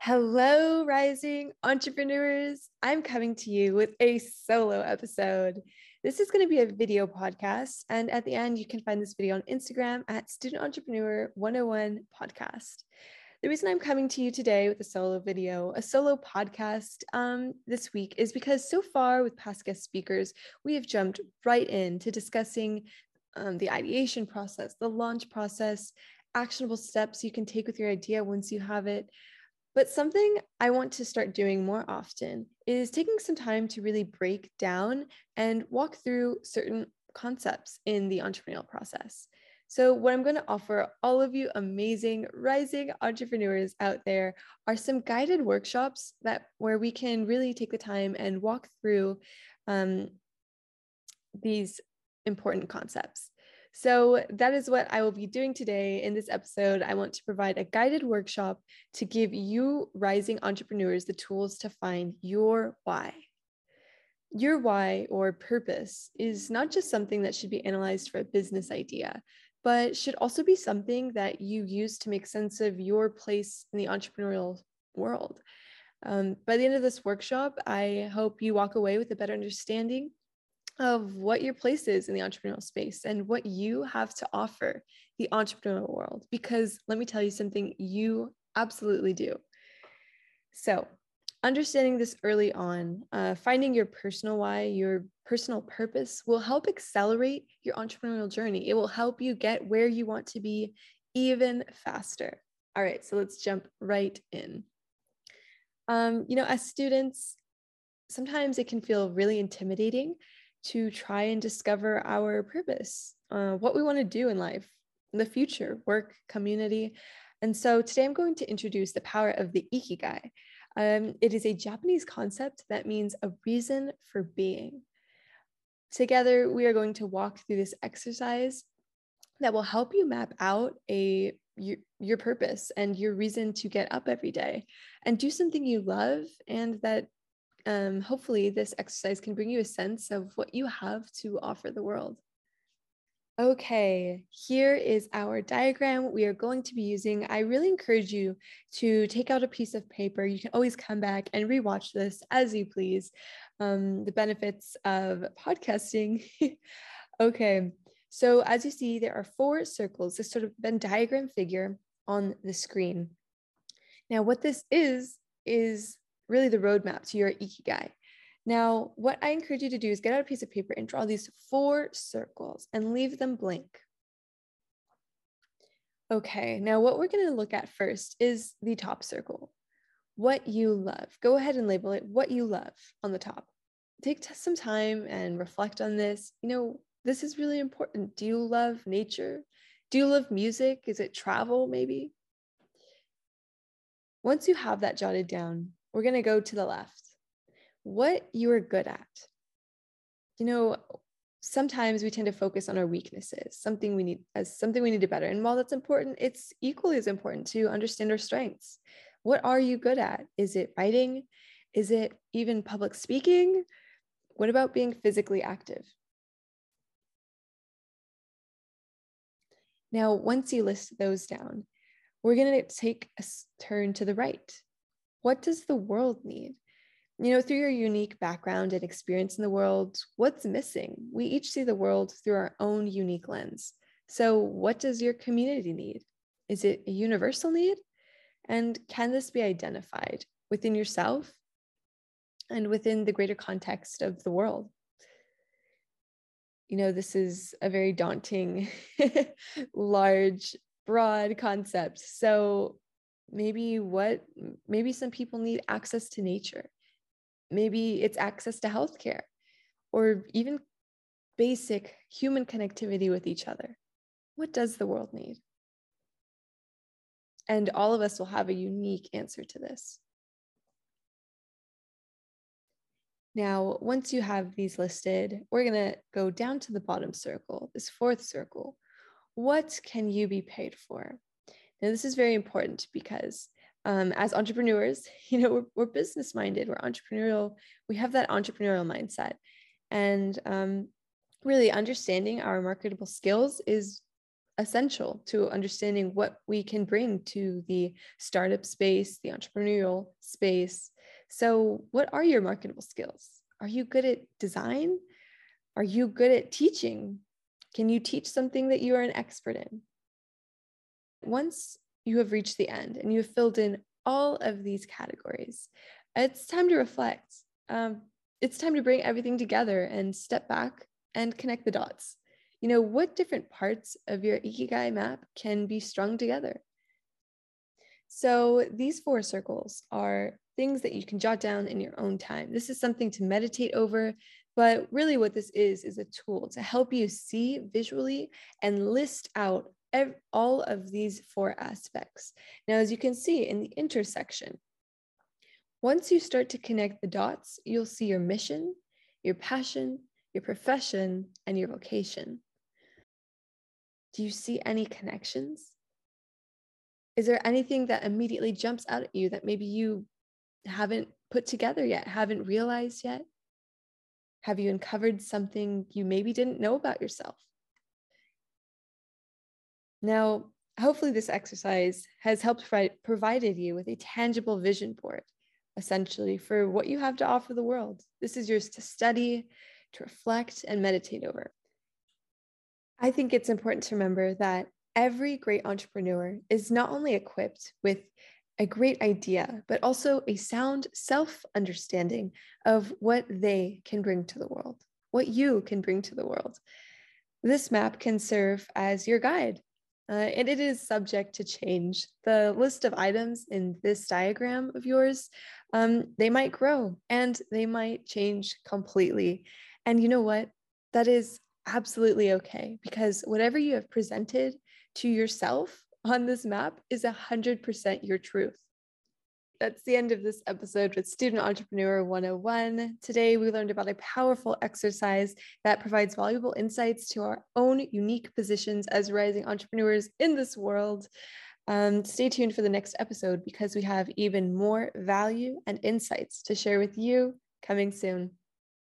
Hello, rising entrepreneurs. I'm coming to you with a solo episode. This is going to be a video podcast. And at the end, you can find this video on Instagram at Student Entrepreneur 101 Podcast. The reason I'm coming to you today with a solo video, a solo podcast um, this week, is because so far with past guest speakers, we have jumped right into discussing um, the ideation process, the launch process, actionable steps you can take with your idea once you have it. But something I want to start doing more often is taking some time to really break down and walk through certain concepts in the entrepreneurial process. So, what I'm going to offer all of you amazing rising entrepreneurs out there are some guided workshops that where we can really take the time and walk through um, these important concepts. So, that is what I will be doing today in this episode. I want to provide a guided workshop to give you rising entrepreneurs the tools to find your why. Your why or purpose is not just something that should be analyzed for a business idea, but should also be something that you use to make sense of your place in the entrepreneurial world. Um, by the end of this workshop, I hope you walk away with a better understanding of what your place is in the entrepreneurial space and what you have to offer the entrepreneurial world. Because let me tell you something, you absolutely do. So, understanding this early on, uh, finding your personal why, your personal purpose will help accelerate your entrepreneurial journey. It will help you get where you want to be even faster. All right, so let's jump right in. Um, you know, as students, sometimes it can feel really intimidating to try and discover our purpose, uh, what we want to do in life, in the future, work, community. And so today I'm going to introduce the power of the ikigai. Um, it is a Japanese concept that means a reason for being. Together, we are going to walk through this exercise that will help you map out a your, your purpose and your reason to get up every day and do something you love and that um, hopefully this exercise can bring you a sense of what you have to offer the world. Okay, here is our diagram we are going to be using. I really encourage you to take out a piece of paper. You can always come back and rewatch this as you please. Um, the benefits of podcasting. okay, so as you see, there are four circles, this sort of Venn diagram figure on the screen. Now, what this is, is really the roadmap to your ikigai. Now, what I encourage you to do is get out a piece of paper and draw these four circles and leave them blank. Okay, now what we're going to look at first is the top circle. What you love. Go ahead and label it what you love on the top. Take some time and reflect on this. You know, this is really important. Do you love nature? Do you love music? Is it travel, maybe? Once you have that jotted down, we're going to go to the left. What you are good at. You know, sometimes we tend to focus on our weaknesses, something we need as something we need to better. And while that's important, it's equally as important to understand our strengths. What are you good at? Is it writing? Is it even public speaking? What about being physically active? Now, once you list those down, we're going to take a turn to the right what does the world need? You know, through your unique background and experience in the world, what's missing? We each see the world through our own unique lens. So, what does your community need? Is it a universal need? And can this be identified within yourself and within the greater context of the world? You know, this is a very daunting, large, broad concept. So, maybe what maybe some people need access to nature. Maybe it's access to healthcare or even basic human connectivity with each other. What does the world need? And all of us will have a unique answer to this. Now once you have these listed we're going to go down to the bottom circle this fourth circle. What can you be paid for now, this is very important because um, as entrepreneurs, you know, we're, we're, business minded, we're entrepreneurial, we have that entrepreneurial mindset. And um, really understanding our marketable skills is essential to understanding what we can bring to the startup space, the entrepreneurial space. So, what are your marketable skills? Are you good at design? Are you good at teaching? Can you teach something that you are an expert in? Once you have reached the end and you have filled in all of these categories, it's time to reflect. Um, it's time to bring everything together and step back and connect the dots. You know, what different parts of your Ikigai map can be strung together? So, these four circles are things that you can jot down in your own time. This is something to meditate over, but really, what this is, is a tool to help you see visually and list out all of these four aspects. Now, as you can see in the intersection, once you start to connect the dots, you'll see your mission, your passion, your profession, and your vocation. Do you see any connections? Is there anything that immediately jumps out at you that maybe you haven't put together yet, haven't realized yet? Have you uncovered something you maybe didn't know about yourself? Now, hopefully, this exercise has helped provide, provided you with a tangible vision board, essentially, for what you have to offer the world. This is yours to study, to reflect, and meditate over. I think it's important to remember that every great entrepreneur is not only equipped with a great idea, but also a sound self understanding of what they can bring to the world, what you can bring to the world. This map can serve as your guide, uh, and it is subject to change. The list of items in this diagram of yours, um, they might grow and they might change completely. And you know what? That is absolutely okay because whatever you have presented to yourself on this map is 100% your truth. That's the end of this episode with Student Entrepreneur 101. Today, we learned about a powerful exercise that provides valuable insights to our own unique positions as rising entrepreneurs in this world. Um, stay tuned for the next episode because we have even more value and insights to share with you coming soon.